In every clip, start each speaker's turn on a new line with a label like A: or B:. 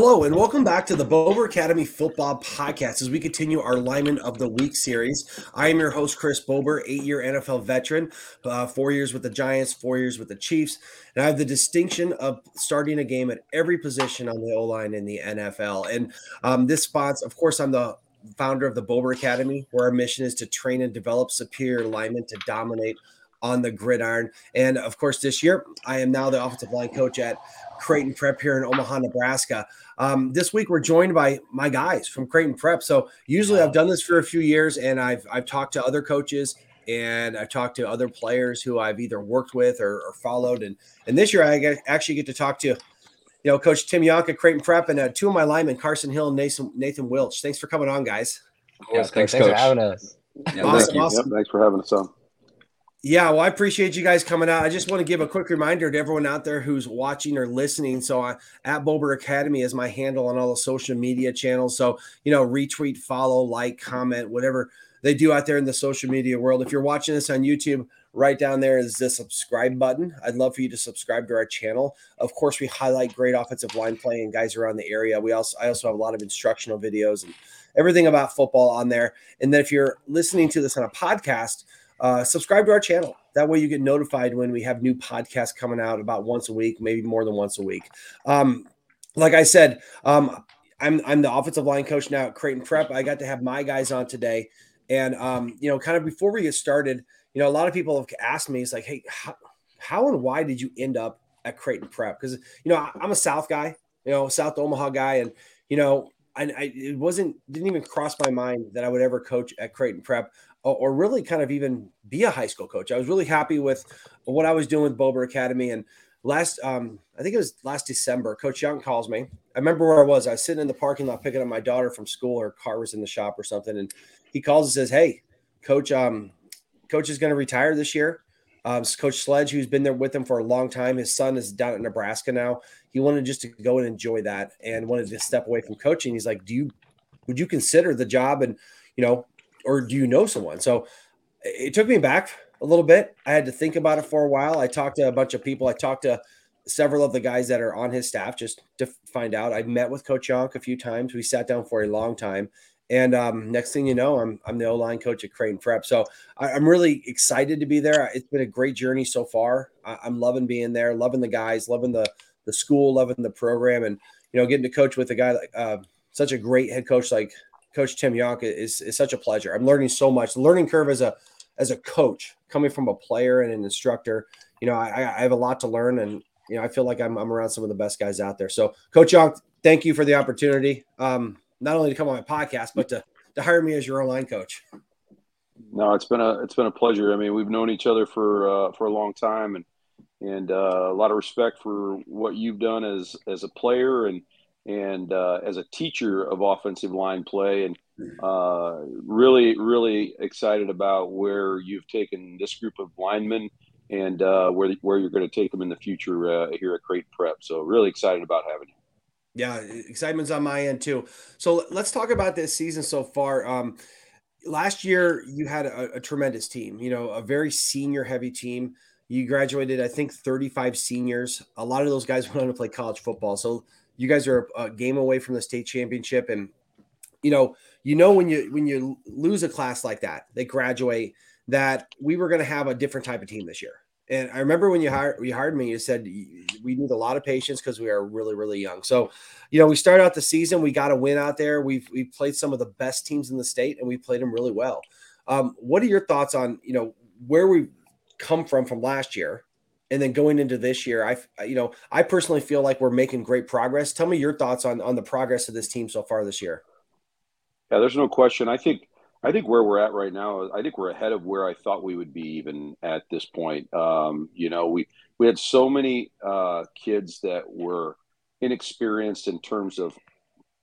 A: Hello, and welcome back to the Bober Academy Football Podcast as we continue our Lineman of the Week series. I am your host, Chris Bober, eight year NFL veteran, uh, four years with the Giants, four years with the Chiefs. And I have the distinction of starting a game at every position on the O line in the NFL. And um, this sponsor, of course, I'm the founder of the Bober Academy, where our mission is to train and develop superior linemen to dominate on the gridiron. And of course, this year, I am now the offensive line coach at Creighton Prep here in Omaha, Nebraska. Um, this week we're joined by my guys from Creighton Prep. So usually I've done this for a few years, and I've I've talked to other coaches and I've talked to other players who I've either worked with or, or followed. And and this year I get, actually get to talk to, you know, Coach Tim Johnk at Creighton Prep and uh, two of my linemen, Carson Hill and Nathan Nathan Wilch. Thanks for coming on, guys.
B: Yeah, thanks, thanks, for having us.
C: Yeah, awesome, thank awesome. Yep, thanks for having us on.
A: Yeah, well, I appreciate you guys coming out. I just want to give a quick reminder to everyone out there who's watching or listening. So, I, at Bober Academy is my handle on all the social media channels. So, you know, retweet, follow, like, comment, whatever they do out there in the social media world. If you're watching this on YouTube, right down there is the subscribe button. I'd love for you to subscribe to our channel. Of course, we highlight great offensive line play and guys around the area. We also I also have a lot of instructional videos and everything about football on there. And then if you're listening to this on a podcast uh, subscribe to our channel. That way you get notified when we have new podcasts coming out about once a week, maybe more than once a week. Um, like I said, um, I'm I'm the offensive line coach now at Creighton Prep. I got to have my guys on today, and um, you know, kind of before we get started, you know, a lot of people have asked me, it's like, hey, how, how and why did you end up at Creighton Prep? Because you know, I'm a South guy, you know, South Omaha guy, and you know, I, I, it wasn't didn't even cross my mind that I would ever coach at Creighton Prep or, really kind of even be a high school coach. I was really happy with what I was doing with Bober Academy. And last, um, I think it was last December, Coach Johnk calls me. I remember where I was. I was sitting in the parking lot picking up my daughter from school. Her car was in the shop or something, and he calls and says, "Hey, Coach, um, Coach is going to retire this year." Um, Coach Sledge, who's been there with him for a long time, his son is down at Nebraska now. He wanted just to go and enjoy that, and wanted to step away from coaching. He's like, "Do you, would you consider the job?" And you know, or do you know someone? So it took me back a little bit. I had to think about it for a while. I talked to a bunch of people. I talked to several of the guys that are on his staff just to find out. I met with Coach Johnk a few times. We sat down for a long time. And um, next thing you know, I'm I'm the O line coach at Creighton Prep. So I, am really excited to be there. It's been a great journey so far. I, am loving being there, loving the guys, loving the the school, loving the program, and you know, getting to coach with a guy like uh, such a great head coach like Coach Tim Johnk is, is such a pleasure. I'm learning so much. The learning curve as a as a coach, coming from a player and an instructor, you know, I, I have a lot to learn, and you know, I feel like I'm, I'm around some of the best guys out there. So, Coach Johnk, thank you for the opportunity, um, not only to come on my podcast, but to to hire me as your O line coach.
C: No, it's been a it's been a pleasure. I mean, we've known each other for uh, for a long time, and and uh, a lot of respect for what you've done as as a player and and uh, as a teacher of offensive line play, and uh, really, really excited about where you've taken this group of linemen and uh, where where you're going to take them in the future uh, here at Creighton Prep. So, really excited about having you.
A: Yeah, excitement's on my end too. So let's talk about this season so far. Um, last year, you had a, a tremendous team. You know, a very senior heavy team. You graduated, I think, 35 seniors. A lot of those guys went on to play college football. So you guys are a game away from the state championship, and you know, you know when you when you lose a class like that, they graduate. That we were going to have a different type of team this year. And I remember when you hired you hired me, you said we need a lot of patience because we are really really young. So, you know, we start out the season, we got a win out there. We've we've played some of the best teams in the state, and we played them really well. Um, what are your thoughts on you know where we come from from last year and then going into this year, I you know I personally feel like we're making great progress. Tell me your thoughts on on the progress of this team so far this year.
C: Yeah, there's no question. I think I think where we're at right now, I think we're ahead of where I thought we would be even at this point. Um, you know, we we had so many uh, kids that were inexperienced in terms of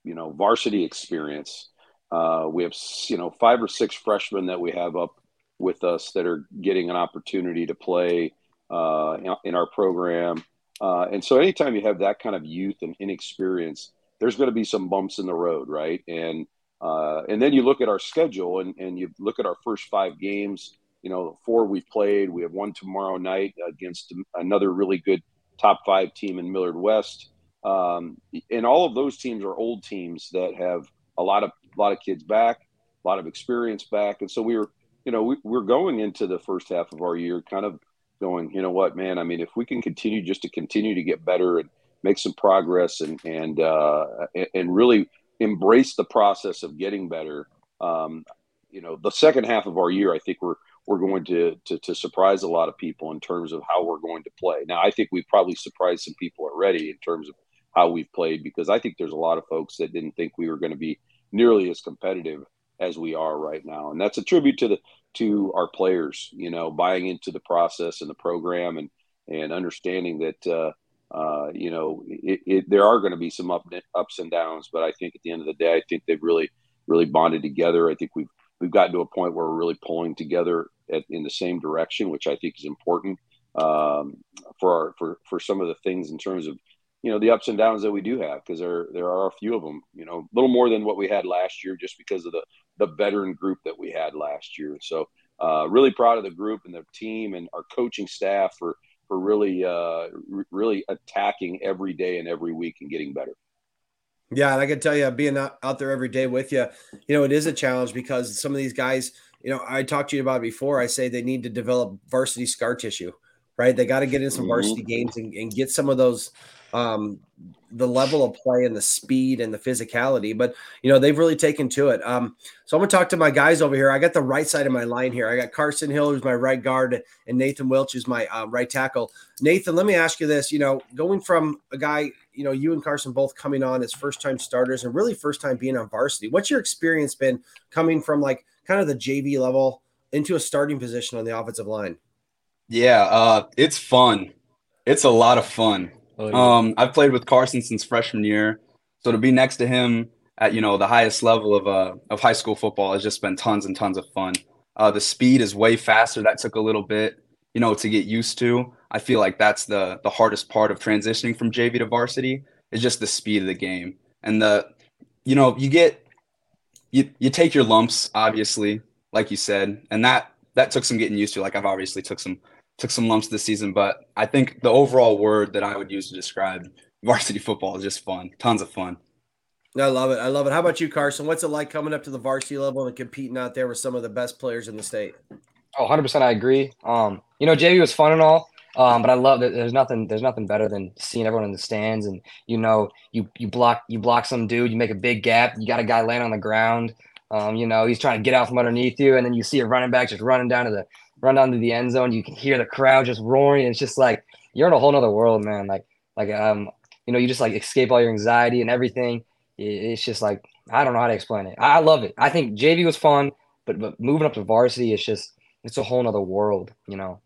C: you know varsity experience. Uh, we have you know five or six freshmen that we have up with us that are getting an opportunity to play uh, in our program. Uh, and so, anytime you have that kind of youth and inexperience, there's going to be some bumps in the road, right? And uh, and then you look at our schedule and, and you look at our first five games. You know, four we've played. We have one tomorrow night against another really good top five team in Millard West. um, and all of those teams are old teams that have a lot of a lot of kids back, a lot of experience back, and so we were, you know, we, we're going into the first half of our year kind of going, you know what, man? I mean, if we can continue just to continue to get better and make some progress and and uh, and really embrace the process of getting better, um, you know, the second half of our year, I think we're we're going to, to, to surprise a lot of people in terms of how we're going to play. Now, I think we've probably surprised some people already in terms of how we've played because I think there's a lot of folks that didn't think we were going to be nearly as competitive as we are right now, and that's a tribute to the to our players. You know, buying into the process and the program, and and understanding that uh, uh, you know it, it, there are going to be some up, ups and downs, but I think at the end of the day, I think they've really really bonded together. I think we've we've gotten to a point where we're really pulling together at, in the same direction, which I think is important um, for our for for some of the things in terms of you know the ups and downs that we do have because there there are a few of them you know a little more than what we had last year just because of the the veteran group that we had last year. So uh, really proud of the group and the team and our coaching staff for for really uh, really attacking every day and every week and getting better.
A: Yeah and i can tell you being out, out there every day with you you know it is a challenge because some of these guys you know i talked to you about before. I say they need to develop varsity scar tissue right they got to get in some mm-hmm. varsity games and, and get some of those um, the level of play and the speed and the physicality. But you know they've really taken to it. Um, so I'm gonna talk to my guys over here. I got the right side of my line here. I got Carson Hill, who's my right guard, and Nathan Wilch, who's my uh, right tackle. Nathan, let me ask you this. You know, going from a guy, you know, you and Carson both coming on as first time starters and really first time being on varsity. What's your experience been coming from like kind of the JV level into a starting position on the offensive line?
B: Yeah, uh, it's fun. It's a lot of fun. Oh, yeah. Um, I've played with Carson since freshman year, so to be next to him at you know the highest level of uh of high school football has just been tons and tons of fun. Uh, the speed is way faster. That took a little bit, you know, to get used to. I feel like that's the the hardest part of transitioning from JV to varsity is just the speed of the game and the, you know, you get you you take your lumps obviously, like you said, and that that took some getting used to. Like I've obviously took some took some lumps this season, but I think the overall word that I would use to describe varsity football is just fun. Tons of fun.
A: I love it. I love it. How about you, Carson? What's it like coming up to the varsity level and competing out there with some of the best players in the state?
D: Oh, 100% I agree. Um, you know, JV was fun and all, um, but I love that there's nothing there's nothing better than seeing everyone in the stands and you know, you you block you block some dude, you make a big gap, you got a guy laying on the ground. Um, you know, he's trying to get out from underneath you, and then you see a running back just running down to the run down to the end zone. You can hear the crowd just roaring. It's just like you're in a whole nother world, man. Like like um, you know, you just like escape all your anxiety and everything. It's just like I don't know how to explain it. I love it. I think JV was fun, but but moving up to varsity, it's just it's a whole nother world. You know,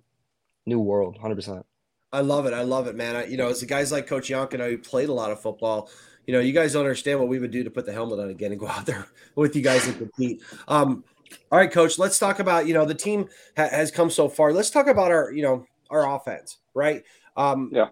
D: new world, hundred percent.
A: I love it. I love it, man. I, you know, as the guys like Coach Johnk and I who played a lot of football, you know, you guys don't understand what we would do to put the helmet on again and go out there with you guys and compete. Um, all right, coach, let's talk about, you know, the team ha- has come so far. Let's talk about our, you know, our offense, right? Um,
C: yeah.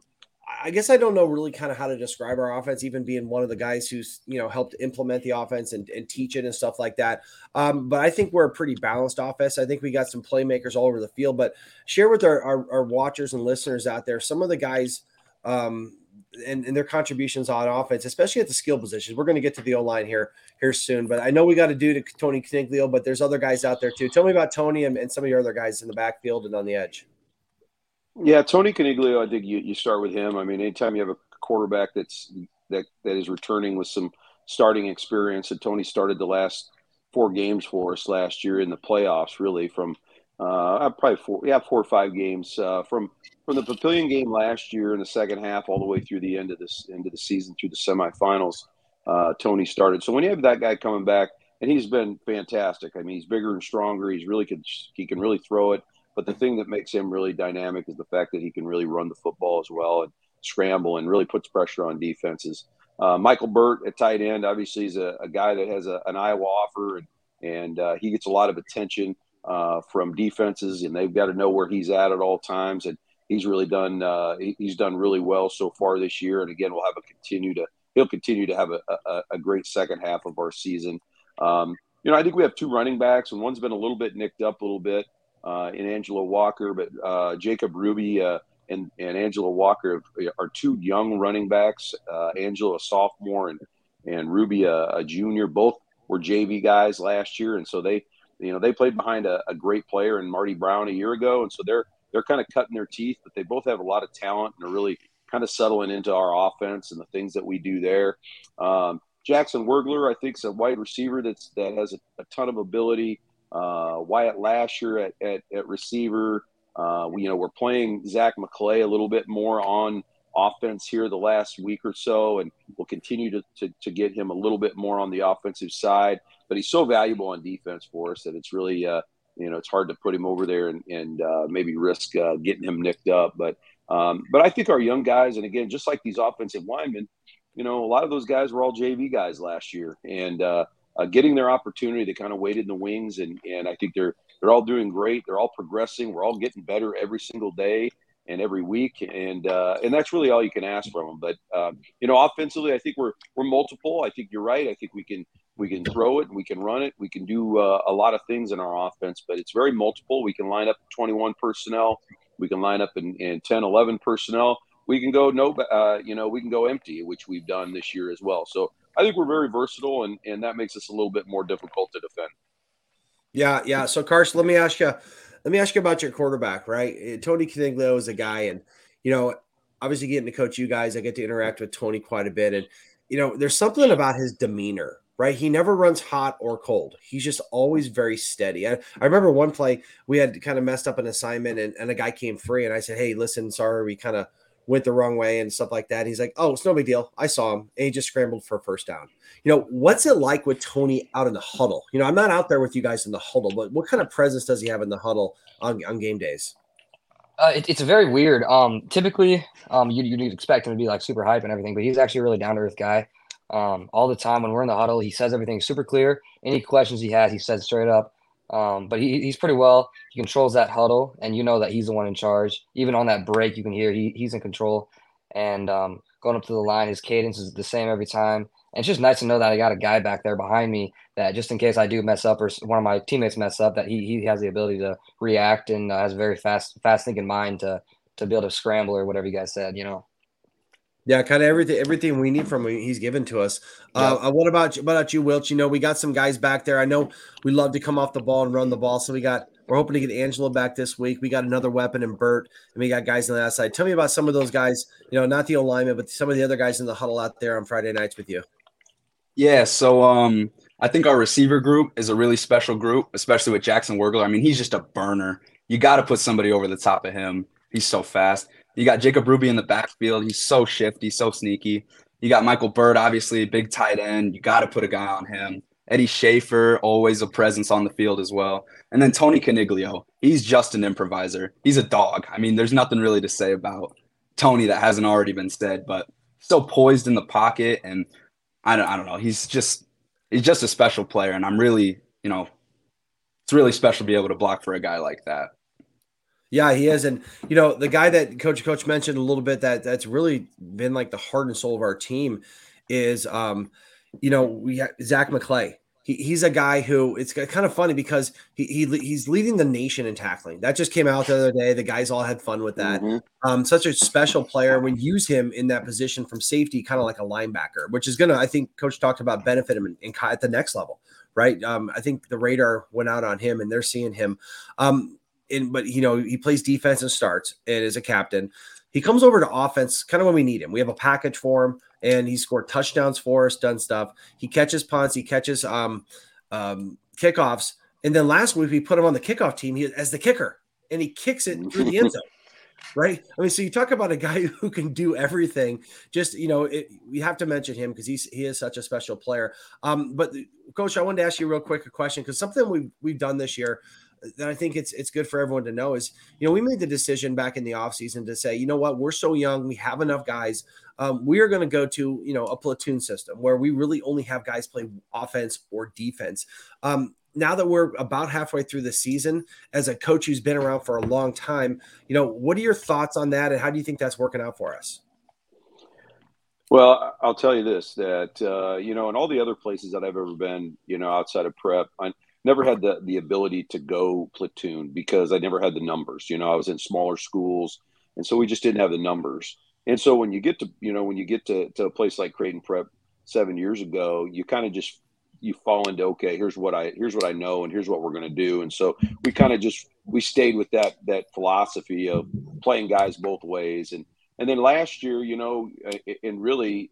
A: I guess I don't know really kind of how to describe our offense, even being one of the guys who's, you know, helped implement the offense and, and teach it and stuff like that. Um, but I think we're a pretty balanced offense. I think we got some playmakers all over the field, but share with our, our, our watchers and listeners out there some of the guys um, and, and, their contributions on offense, especially at the skill positions. We're going to get to the O line here here soon, but I know we got to do to Tony Caniglio, but there's other guys out there too. Tell me about Tony and, and, some of your other guys in the backfield and on the edge.
C: Yeah, Tony Caniglio, I think you, you start with him. I mean, anytime you have a quarterback that's that that is returning with some starting experience, and Tony started the last four games for us last year in the playoffs, really from uh, probably four, yeah, four or five games uh, from from the Papillion game last year in the second half all the way through the end of this end of the season through the semifinals. Uh, Tony started. So when you have that guy coming back, and he's been fantastic. I mean, he's bigger and stronger. He's really can he can really throw it. But the thing that makes him really dynamic is the fact that he can really run the football as well and scramble and really puts pressure on defenses. Uh, Michael Burt at tight end, obviously, is a, a guy that has a, an Iowa offer and and uh, he gets a lot of attention uh, from defenses, and they've got to know where he's at at all times. And he's really done uh, he's done really well so far this year. And again, we'll have a continue to he'll continue to have a, a, a great second half of our season. Um, you know, I think we have two running backs, and one's been a little bit nicked up a little bit uh, in Angelo Walker, but uh, Jacob Ruby uh, and and Angelo Walker are two young running backs. Uh, Angelo, a sophomore, and and Ruby, a, a, junior. Both were JV guys last year, and so they, you know, they played behind a, a great player in Marty Brown a year ago, and so they're they're kind of cutting their teeth. But they both have a lot of talent and are really kind of settling into our offense and the things that we do there. Um, Jackson Wergler, I think, is a wide receiver that's that has a, a ton of ability. Uh, Wyatt Lasher at, at, at receiver. Uh, we, you know, we're playing Zach McClay a little bit more on offense here the last week or so, and we'll continue to, to, to, get him a little bit more on the offensive side. But he's so valuable on defense for us that it's really, uh, you know, it's hard to put him over there and, and uh, maybe risk uh, getting him nicked up. But um, but I think our young guys, and again, just like these offensive linemen, you know, a lot of those guys were all JV guys last year, and uh, uh, getting their opportunity, they kind of waited in the wings, and and I think they're they're all doing great. They're all progressing. We're all getting better every single day and every week, and uh, and that's really all you can ask from them. But um, you know, offensively, I think we're we're multiple. I think you're right. I think we can we can throw it, we can run it, we can do uh, a lot of things in our offense. But it's very multiple. We can line up 21 personnel. We can line up in, in 10, 11 personnel. We can go no, uh, you know, we can go empty, which we've done this year as well. So I think we're very versatile, and and that makes us a little bit more difficult to defend.
A: Yeah, yeah. So Carson, let me ask you, let me ask you about your quarterback. Right, eh, Tony Caniglio is a guy, and you know, obviously getting to coach you guys, I get to interact with Tony quite a bit, and you know, there's something about his demeanor right? He never runs hot or cold. He's just always very steady. I, I remember one play we had kind of messed up an assignment and, and a guy came free and I said, Hey, listen, sorry, we kind of went the wrong way and stuff like that. He's like, Oh, it's no big deal. I saw him and he just scrambled for first down. You know, what's it like with Tony out in the huddle? You know, I'm not out there with you guys in the huddle, but what kind of presence does he have in the huddle on, on game days?
D: Uh, it, it's very weird. Um, typically, um, you, you'd expect him to be like super hype and everything, but he's actually a really down to earth guy um, all the time when we're in the huddle. He says everything super clear. Any questions he has, he says straight up. Um, but he, he's pretty well. He controls that huddle, and you know that he's the one in charge. Even on that break, you can hear he, he's in control. And um, going up to the line, his cadence is the same every time. And it's just nice to know that I got a guy back there behind me that just in case I do mess up or one of my teammates mess up, that he, he has the ability to react and uh, has a very fast fast thinking mind to to able to scramble or whatever you guys said. You know.
A: Yeah, kind of everything everything we need from him, he's given to us. Uh, uh, what about what about you, Wilch? You know, we got some guys back there. I know we love to come off the ball and run the ball. So we got we're hoping to get Angelo back this week. We got another weapon in Burt, and we got guys on the outside. Tell me about some of those guys. You know, not the alignment, but some of the other guys in the huddle out there on Friday nights with you.
B: Yeah, so um, I think our receiver group is a really special group, especially with Jackson Wergler. I mean, he's just a burner. You got to put somebody over the top of him. He's so fast. You got Jacob Ruby in the backfield. He's so shifty, so sneaky. You got Michael Burt, obviously, big tight end. You got to put a guy on him. Eddie Schaefer, always a presence on the field as well. And then Tony Caniglio, he's just an improviser. He's a dog. I mean, there's nothing really to say about Tony that hasn't already been said, but so poised in the pocket. And I don't, I don't know. He's just, he's just a special player. And I'm really, you know, it's really special to be able to block for a guy like that.
A: Yeah, he is, and you know the guy that Coach Coach mentioned a little bit that that's really been like the heart and soul of our team is, um, you know, we have Zach McClay. He, he's a guy who it's kind of funny because he, he he's leading the nation in tackling. That just came out the other day. The guys all had fun with that. Mm-hmm. Um, such a special player. We use him in that position from safety, kind of like a linebacker, which is gonna. I think Coach talked about benefit him in, in at the next level right? Um, I think the radar went out on him, and they're seeing him. Um, but you know he plays defense and starts and is a captain. He comes over to offense kind of when we need him. We have a package for him, and he scored touchdowns for us, done stuff. He catches punts, he catches um, um, kickoffs, and then last week we put him on the kickoff team he, as the kicker, and he kicks it through the end zone. Right. I mean, so you talk about a guy who can do everything. Just you know, it, we have to mention him because he's he is such a special player. Um, but coach, I wanted to ask you real quick a question because something we've we've done this year that I think it's it's good for everyone to know is, you know, we made the decision back in the offseason to say, you know what, we're so young, we have enough guys. Um, we are going to go to, you know, a platoon system where we really only have guys play offense or defense. Um, now that we're about halfway through the season, as a coach who's been around for a long time, you know, what are your thoughts on that, and how do you think that's working out for us?
C: Well, I'll tell you this: that uh, you know, in all the other places that I've ever been, you know, outside of prep, I, never had the the ability to go platoon because I never had the numbers. You know, I was in smaller schools and so we just didn't have the numbers. And so when you get to you know when you get to, to a place like Creighton Prep seven years ago, you kind of just you fall into okay, here's what I here's what I know, and here's what we're going to do. And so we kind of just we stayed with that that philosophy of playing guys both ways. And and then last year, you know, and really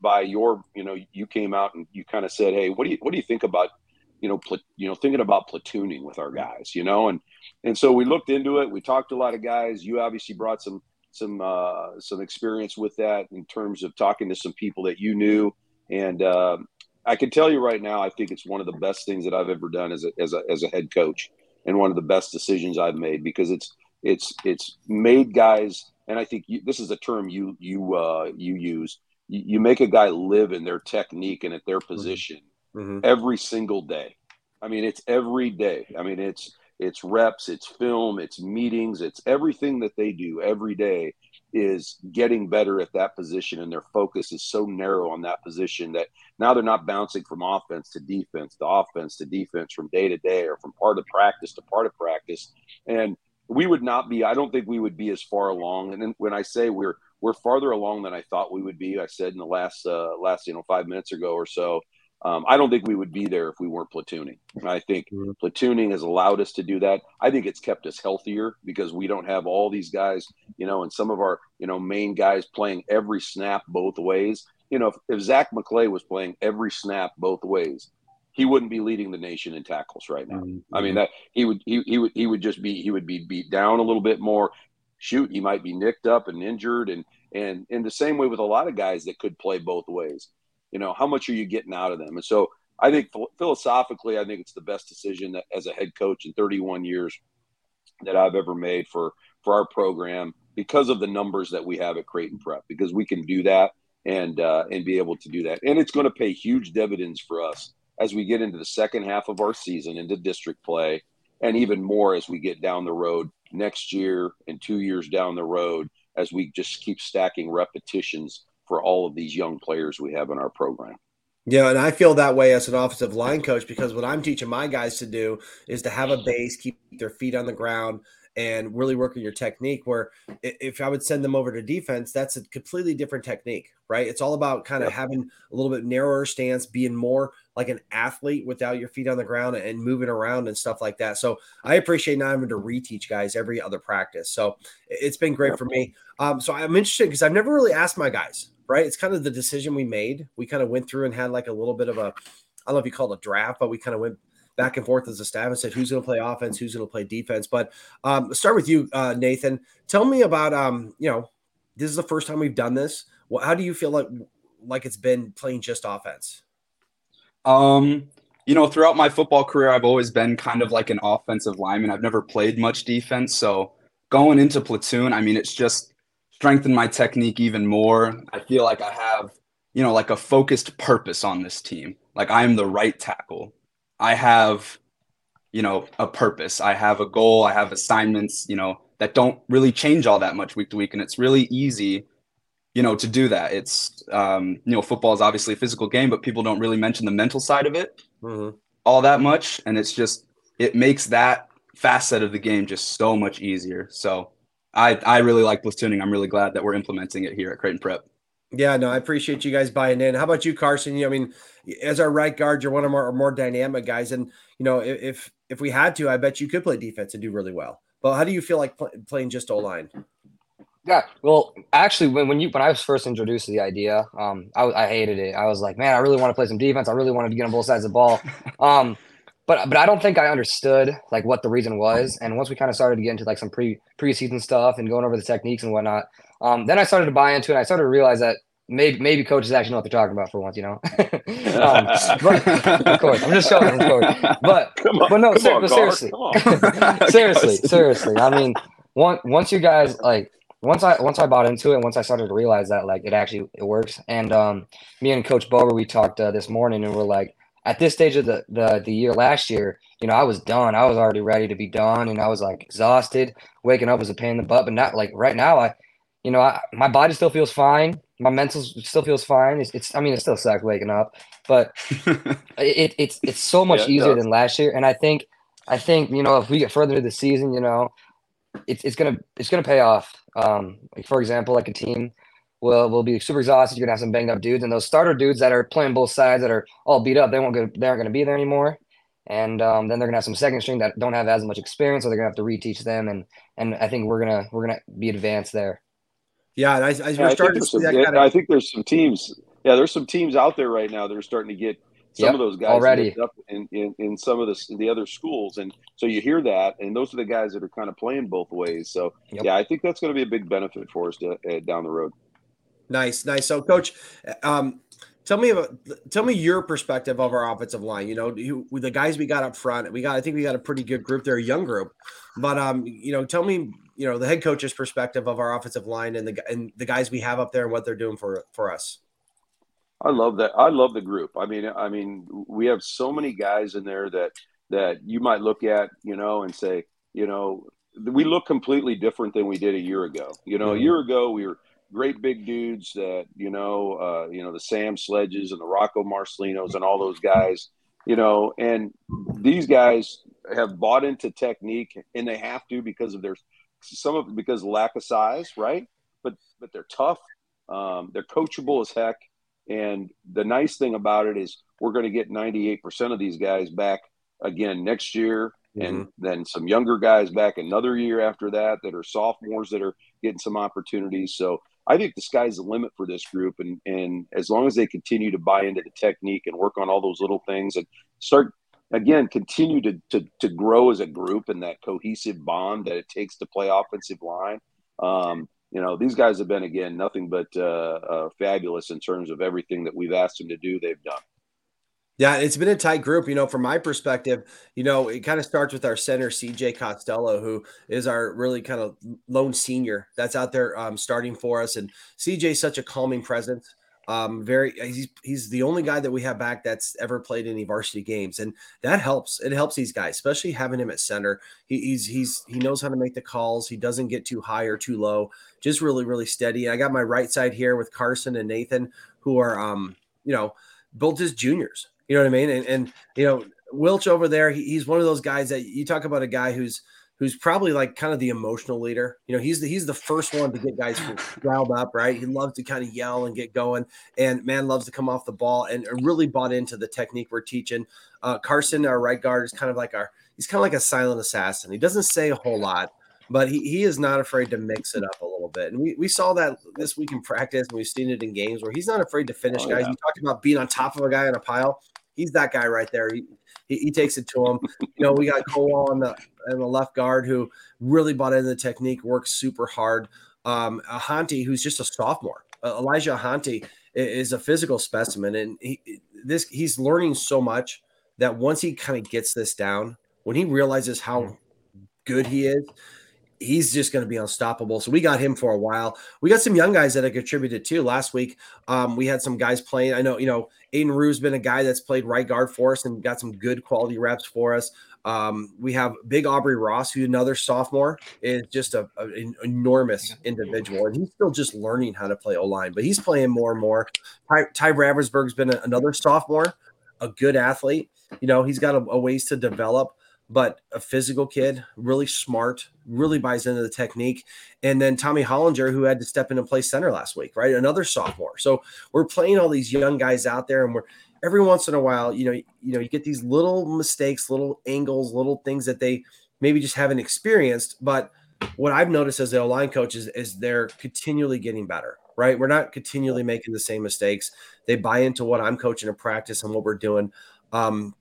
C: by your you know you came out and you kind of said, hey, what do you what do you think about you know, pl- you know, thinking about platooning with our guys, you know, and and so we looked into it. We talked to a lot of guys. You obviously brought some some uh, some experience with that in terms of talking to some people that you knew, and uh, I can tell you right now, I think it's one of the best things that I've ever done as a as a as a head coach, and one of the best decisions I've made because it's it's it's made guys, and I think you, this is a term you you uh, you use. You, you make a guy live in their technique and at their mm-hmm. position mm-hmm. Every single day. I mean, it's every day. I mean, it's it's reps, it's film, it's meetings, it's everything that they do every day is getting better at that position and their focus is so narrow on that position that now they're not bouncing from offense to defense to offense to defense from day to day or from part of practice to part of practice and we would not be i don't think we would be as far along and when i say we're we're farther along than i thought we would be i said in the last uh last you know five minutes ago or so um, I don't think we would be there if we weren't platooning. I think mm-hmm. platooning has allowed us to do that. I think it's kept us healthier because we don't have all these guys, you know, and some of our, you know, main guys playing every snap both ways. You know, if, if Zach McClay was playing every snap both ways, he wouldn't be leading the nation in tackles right now. Mm-hmm. I mean that he would he, he would he would just be he would be beat down a little bit more. Shoot, he might be nicked up and injured and and in the same way with a lot of guys that could play both ways. You know, how much are you getting out of them? And so I think philosophically, I think it's the best decision that as a head coach in 31 years that I've ever made for for our program because of the numbers that we have at Creighton Prep because we can do that and uh, and be able to do that and it's going to pay huge dividends for us as we get into the second half of our season into district play and even more as we get down the road next year and two years down the road as we just keep stacking repetitions for all of these young players we have in our program.
A: Yeah, and I feel that way as an offensive line coach because what I'm teaching my guys to do is to have a base, keep their feet on the ground, and really work on your technique. Where if I would send them over to defense, that's a completely different technique, right? It's all about kind of having a little bit narrower stance, being more like an athlete without your feet on the ground and moving around and stuff like that. So I appreciate not having to reteach guys every other practice. So it's been great for me. Um, so I'm interested because I've never really asked my guys, right? It's kind of the decision we made. We kind of went through and had like a little bit of a, I don't know if you call it a draft, but we kind of went back and forth as a staff and said who's going to play offense, who's going to play defense. But um, start with you, uh, Nathan. Tell me about um, you know, this is the first time we've done this. Well, how do you feel like like it's been playing just offense?
B: Um, you know, throughout my football career, I've always been kind of like an offensive lineman. I've never played much defense, so going into platoon, I mean, it's just strengthened my technique even more. I feel like I have, you know, like a focused purpose on this team. Like I am the right tackle. I have, you know, a purpose. I have a goal. I have assignments, you know, that don't really change all that much week to week. And it's really easy, you know, to do that. It's, um, you know, football is obviously a physical game, but people don't really mention the mental side of it mm-hmm. all that much. And it's just, it makes that facet of the game just so much easier. So I, I really like platooning. I'm really glad that we're implementing it here at Creighton Prep.
A: Yeah, no, I appreciate you guys buying in. How about you, Carson? You, I mean, as our right guard, you're one of our more dynamic guys, and you know, if if we had to, I bet you could play defense and do really well. But how do you feel like pl- playing just O line?
D: Yeah, well, actually, when, when you when I was first introduced to the idea, um, I, I hated it. I was like, man, I really want to play some defense. I really wanted to get on both sides of the ball. Um, but but I don't think I understood like what the reason was. And once we kind of started to get into like some pre preseason stuff and going over the techniques and whatnot, um, then I started to buy into it. I started to realize that maybe maybe coaches actually know what they're talking about for once, you know. um, but, of course, I'm just showing, of course. But on, but no, ser- on, but seriously, seriously, seriously. I mean, once once you guys like once I once I bought into it, once I started to realize that like it actually it works, and um, me and Coach Bober we talked uh, this morning, and we're like, at this stage of the, the the year last year, you know, I was done. I was already ready to be done, and I was like exhausted. Waking up was a pain in the butt, but not like right now. I, you know, I, my body still feels fine my mental still feels fine. It's, it's I mean, it still sucks waking up, but it, it's it's so much yeah, easier than last year. And I think I think you know if we get further into the season, you know, it's it's gonna it's gonna pay off. Um, like for example, like a team will will be super exhausted. You're gonna have some banged up dudes, and those starter dudes that are playing both sides that are all beat up, they won't go, they aren't gonna be there anymore. And um, then they're gonna have some second string that don't have as much experience, so they're gonna have to reteach them. And and I think we're gonna we're gonna be advanced there.
A: Yeah, and I, I, yeah, I think,
C: some, yeah, kind of... I think there's some teams. Yeah, there's some teams out there right now that are starting to get some yep, of those guys
D: already
C: up in, in, in some of the, the other schools. And so you hear that, and those are the guys that are kind of playing both ways. So, yep. yeah, I think that's going to be a big benefit for us to, uh, down the road.
A: Nice, nice. So, coach, um, tell me about tell me your perspective of our offensive line. You know, you, the guys we got up front, we got I think we got a pretty good group. They're a young group, but um, you know, tell me, you know, the head coach's perspective of our offensive line and the and the guys we have up there and what they're doing for for us.
C: I love that. I love the group. I mean, I mean, we have so many guys in there that that you might look at, you know, and say, you know, we look completely different than we did a year ago. You know, mm-hmm. a year ago we were great big dudes that you know, uh, you know, the Sam Sledges and the Rocco Marcelinos and all those guys. You know, and these guys have bought into technique, and they have to because of their some of because of lack of size, right? But but they're tough. Um, they're coachable as heck and the nice thing about it is we're going to get 98% of these guys back again next year. Mm-hmm. And then some younger guys back another year after that that are sophomores that are getting some opportunities. So I think the sky's the limit for this group. And, and as long as they continue to buy into the technique and work on all those little things and start again continue to, to to grow as a group and that cohesive bond that it takes to play offensive line um, you know, these guys have been again nothing but uh, uh, fabulous in terms of everything that we've asked them to do. They've done.
A: Yeah, it's been a tight group. You know, from my perspective, you know, it kind of starts with our center, CJ Costello, who is our really kind of lone senior that's out there um, starting for us. And CJ is such a calming presence. Um, very he's he's the only guy that we have back that's ever played any varsity games, and that helps. It helps these guys, especially having him at center. He, he's he's he knows how to make the calls. He doesn't get too high or too low. Just really really steady. I got my right side here with Carson and Nathan, who are um you know built as juniors. You know what I mean? And and you know Wilch over there, he, he's one of those guys that you talk about a guy who's who's probably like kind of the emotional leader. You know, he's the he's the first one to get guys riled up, right? He loves to kind of yell and get going, and man loves to come off the ball and really bought into the technique we're teaching. Uh, Carson, our right guard, is kind of like our he's kind of like a silent assassin. He doesn't say a whole lot, but he, he is not afraid to mix it up a little bit. And we, we saw that this week in practice, and we've seen it in games where he's not afraid to finish oh, guys. Yeah. You talked about being on top of a guy in a pile. He's that guy right there. He, he, he takes it to him. You know, we got Cole on the on the left guard who really bought into the technique, works super hard. Um, Ahanti, who's just a sophomore, uh, Elijah Ahanti is a physical specimen, and he this he's learning so much that once he kind of gets this down, when he realizes how good he is, he's just going to be unstoppable. So we got him for a while. We got some young guys that have contributed too. Last week, um, we had some guys playing. I know, you know, Aiden Rue's been a guy that's played right guard for us and got some good quality reps for us. Um, we have Big Aubrey Ross, who another sophomore is just a, a, an enormous individual, and he's still just learning how to play O line, but he's playing more and more. Ty, Ty Ravensburg's been a, another sophomore, a good athlete. You know, he's got a, a ways to develop but a physical kid, really smart, really buys into the technique. And then Tommy Hollinger, who had to step in and play center last week, right? Another sophomore. So we're playing all these young guys out there, and we're every once in a while, you know, you know, you get these little mistakes, little angles, little things that they maybe just haven't experienced. But what I've noticed as the line coach is, is they're continually getting better, right? We're not continually making the same mistakes. They buy into what I'm coaching in practice and what we're doing. Um,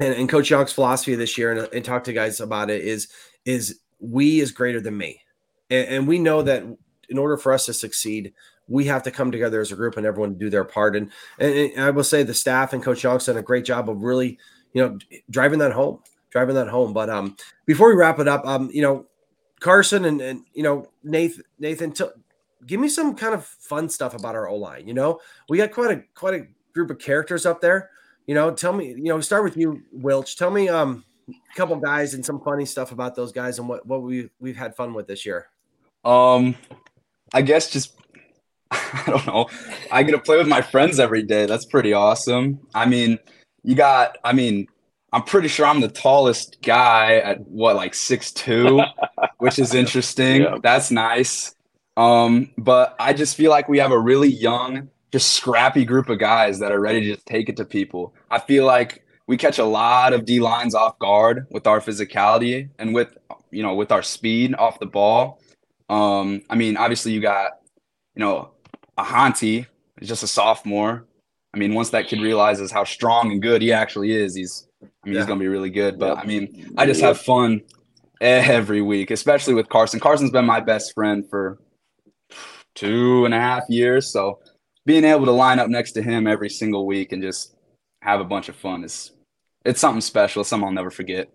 A: and, and Coach Johnk's philosophy this year, and, and talk to guys about it, is is we is greater than me, and, and we know that in order for us to succeed, we have to come together as a group and everyone do their part. And, and, and, I will say the staff and Coach Johnk's done a great job of really, you know, driving that home, driving that home. But um, before we wrap it up, um, you know, Carson and and you know Nathan, Nathan, t- give me some kind of fun stuff about our O line. You know, we got quite a quite a group of characters up there. You know, tell me, you know, start with you, Wilch. Tell me um a couple guys and some funny stuff about those guys and what what we we've had fun with this year.
B: Um I guess just I don't know. I get to play with my friends every day. That's pretty awesome. I mean, you got I mean, I'm pretty sure I'm the tallest guy at what like six two. which is interesting. Yeah. That's nice. Um, but I just feel like we have a really young, just scrappy group of guys that are ready to just take it to people. I feel like we catch a lot of D lines off guard with our physicality and with you know with our speed off the ball. Um, I mean, obviously you got you know Ahanti, he's just a sophomore. I mean, once that kid realizes how strong and good he actually is, he's I mean yeah. he's gonna be really good. But I mean, I just have fun every week, especially with Carson. Carson's been my best friend for two and a half years. So being able to line up next to him every single week and just have a bunch of fun is it's something special, something I'll never forget.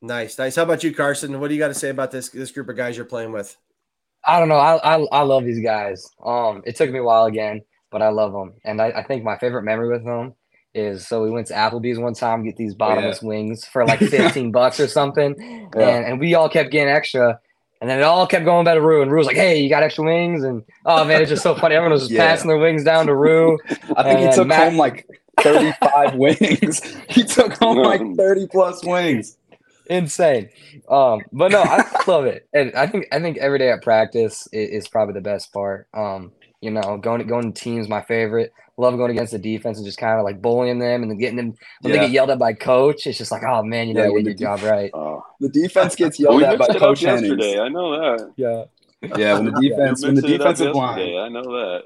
A: Nice, nice. How about you, Carson? What do you got to say about this this group of guys you're playing with?
D: I don't know. I I, I love these guys. Um, it took me a while again, but I love them, and I, I think my favorite memory with them is so we went to Applebee's one time get these bottomless oh, yeah. wings for like 15 bucks or something. Yeah. And, and we all kept getting extra. And then it all kept going back to Rue. And Rue was like, hey, you got extra wings? And oh man, it's just so funny. Everyone was just yeah. passing their wings down to Rue.
B: I think and he took Matt- home like 35 wings. He took home like 30 plus wings.
D: Insane. Um, but no, I love it. And I think I think every day at practice is, is probably the best part. Um, you know, going to going to teams my favorite. Love going against the defense and just kind of like bullying them and then getting them when yeah. they get yelled at by coach. It's just like, oh man, you know, yeah, you did your job right. Uh,
B: the defense gets yelled at by coach
C: yesterday. I know that.
D: Yeah.
B: Yeah, when the defense, when the defensive line,
C: I know that.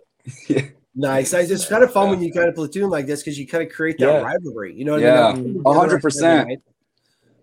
A: yeah. Nice. It's kind of fun when you kind of platoon like this because you kind of create that yeah. rivalry. You know what
B: yeah. I mean? Yeah, hundred percent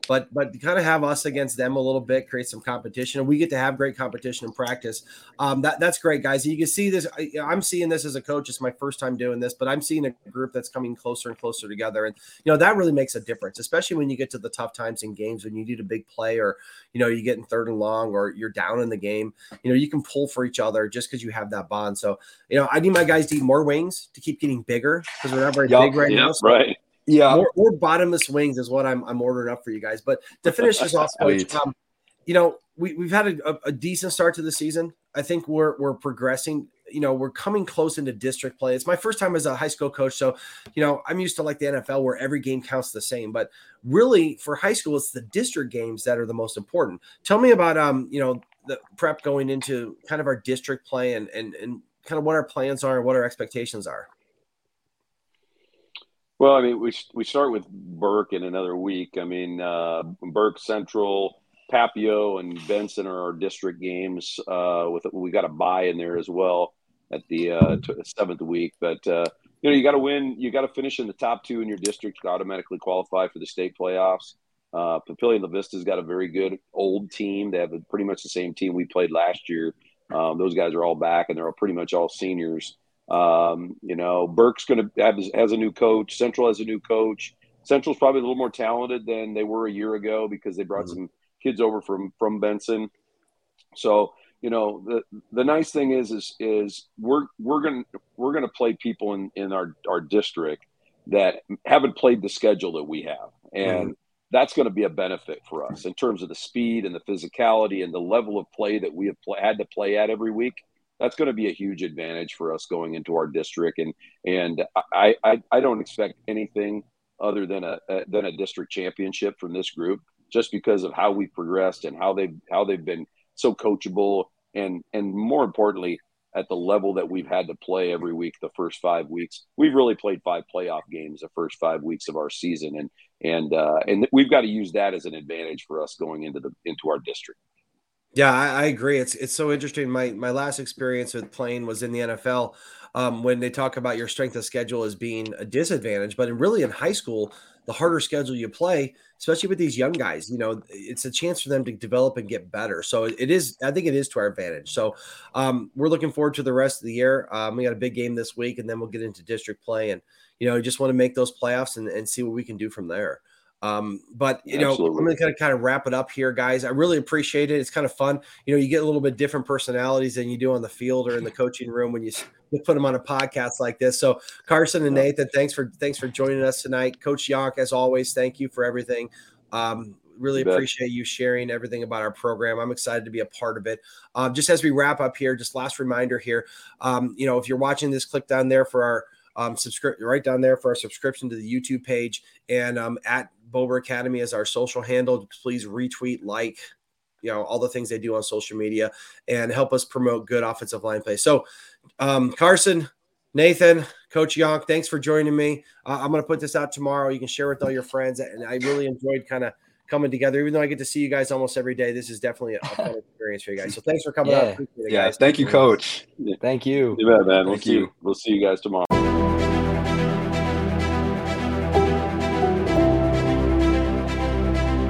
A: but but kind of have us against them a little bit, create some competition, and we get to have great competition in practice. Um, that that's great, guys. You can see this. I, am seeing this as a coach. It's my first time doing this, but I'm seeing a group that's coming closer and closer together, and you know that really makes a difference, especially when you get to the tough times in games when you need a big play or you know you get in third and long or you're down in the game. You know you can pull for each other just because you have that bond. So you know I need my guys to eat more wings to keep getting bigger because we're not very yep, big right yep, now. So
C: right
A: yeah, more, more, bottomless wings is what I'm I'm ordering up for you guys. But to finish this off, coach, um, you know we we've had a, a, decent start to the season. I think we're we're progressing. You know, we're coming close into district play. It's my first time as a high school coach, so you know I'm used to like the NFL where every game counts the same. But really, for high school, it's the district games that are the most important. Tell me about um you know the prep going into kind of our district play and and and kind of what our plans are and what our expectations are.
C: Well, I mean, we we start with Burke in another week. I mean, uh, Burke Central, Papio, and Benson are our district games. Uh, with we got a buy in there as well at the uh, seventh week, but uh, you know you got to win. You got to finish in the top two in your district to automatically qualify for the state playoffs. Uh, Papillion La Vista's got a very good old team. They have pretty much the same team we played last year. Um, those guys are all back, and they're all pretty much all seniors. Um, you know, Burke's going to have has a new coach. Central has a new coach. Central's probably a little more talented than they were a year ago because they brought mm-hmm. some kids over from from Benson. So you know the the nice thing is is is we're we're gonna we're gonna play people in in our our district that haven't played the schedule that we have and. Mm-hmm. That's going to be a benefit for us in terms of the speed and the physicality and the level of play that we have pl- had to play at every week that's going to be a huge advantage for us going into our district. And and I I, I don't expect anything other than a, a, than a district championship from this group, just because of how we progressed and how they how they've been so coachable and and more importantly at the level that we've had to play every week the first five weeks. We've really played five playoff games the first five weeks of our season. And and uh, and we've got to use that as an advantage for us going into the into our district
A: yeah, I, I, agree. It's it's so interesting. My my last experience with playing was in the NFL. Um, when they talk about your strength of schedule as being a disadvantage, but really in high school, the harder schedule you play, especially with these young guys, you know, it's a chance for them to develop and get better. So it is, I think it is to our advantage. So um, we're looking forward to the rest of the year. Um, we got a big game this week, and then we'll get into district play, and you know, just want to make those playoffs and, and see what we can do from there. Um, but you know, Absolutely. I'm gonna kind of wrap it up here, guys. I really appreciate it. It's kind of fun. You know, you get a little bit different personalities than you do on the field or in the coaching room when you, you put them on a podcast like this. So Carson and Nathan, thanks for thanks for joining us tonight. Coach Johnk, as always, thank you for everything. Um, really you appreciate you sharing everything about our program. I'm excited to be a part of it. Um, just as we wrap up here, just last reminder here. Um, you know, if you're watching this, click down there for our um, subscribe right down there for our subscription to the YouTube page and um, at Bober Academy as our social handle. Please retweet, like, you know all the things they do on social media and help us promote good offensive line play. So, um, Carson, Nathan, Coach Johnk, thanks for joining me. Uh, I'm going to put this out tomorrow. You can share with all your friends, and I really enjoyed kind of coming together. Even though I get to see you guys almost every day, this is definitely a fun experience for you guys. So thanks for coming
D: Yeah.
A: out. Appreciate it,
B: Yeah,
A: guys.
B: thank you, coach.
D: Thank you.
C: You bet, man. We'll
B: Thank
C: see.
B: you.
C: We'll see you guys tomorrow.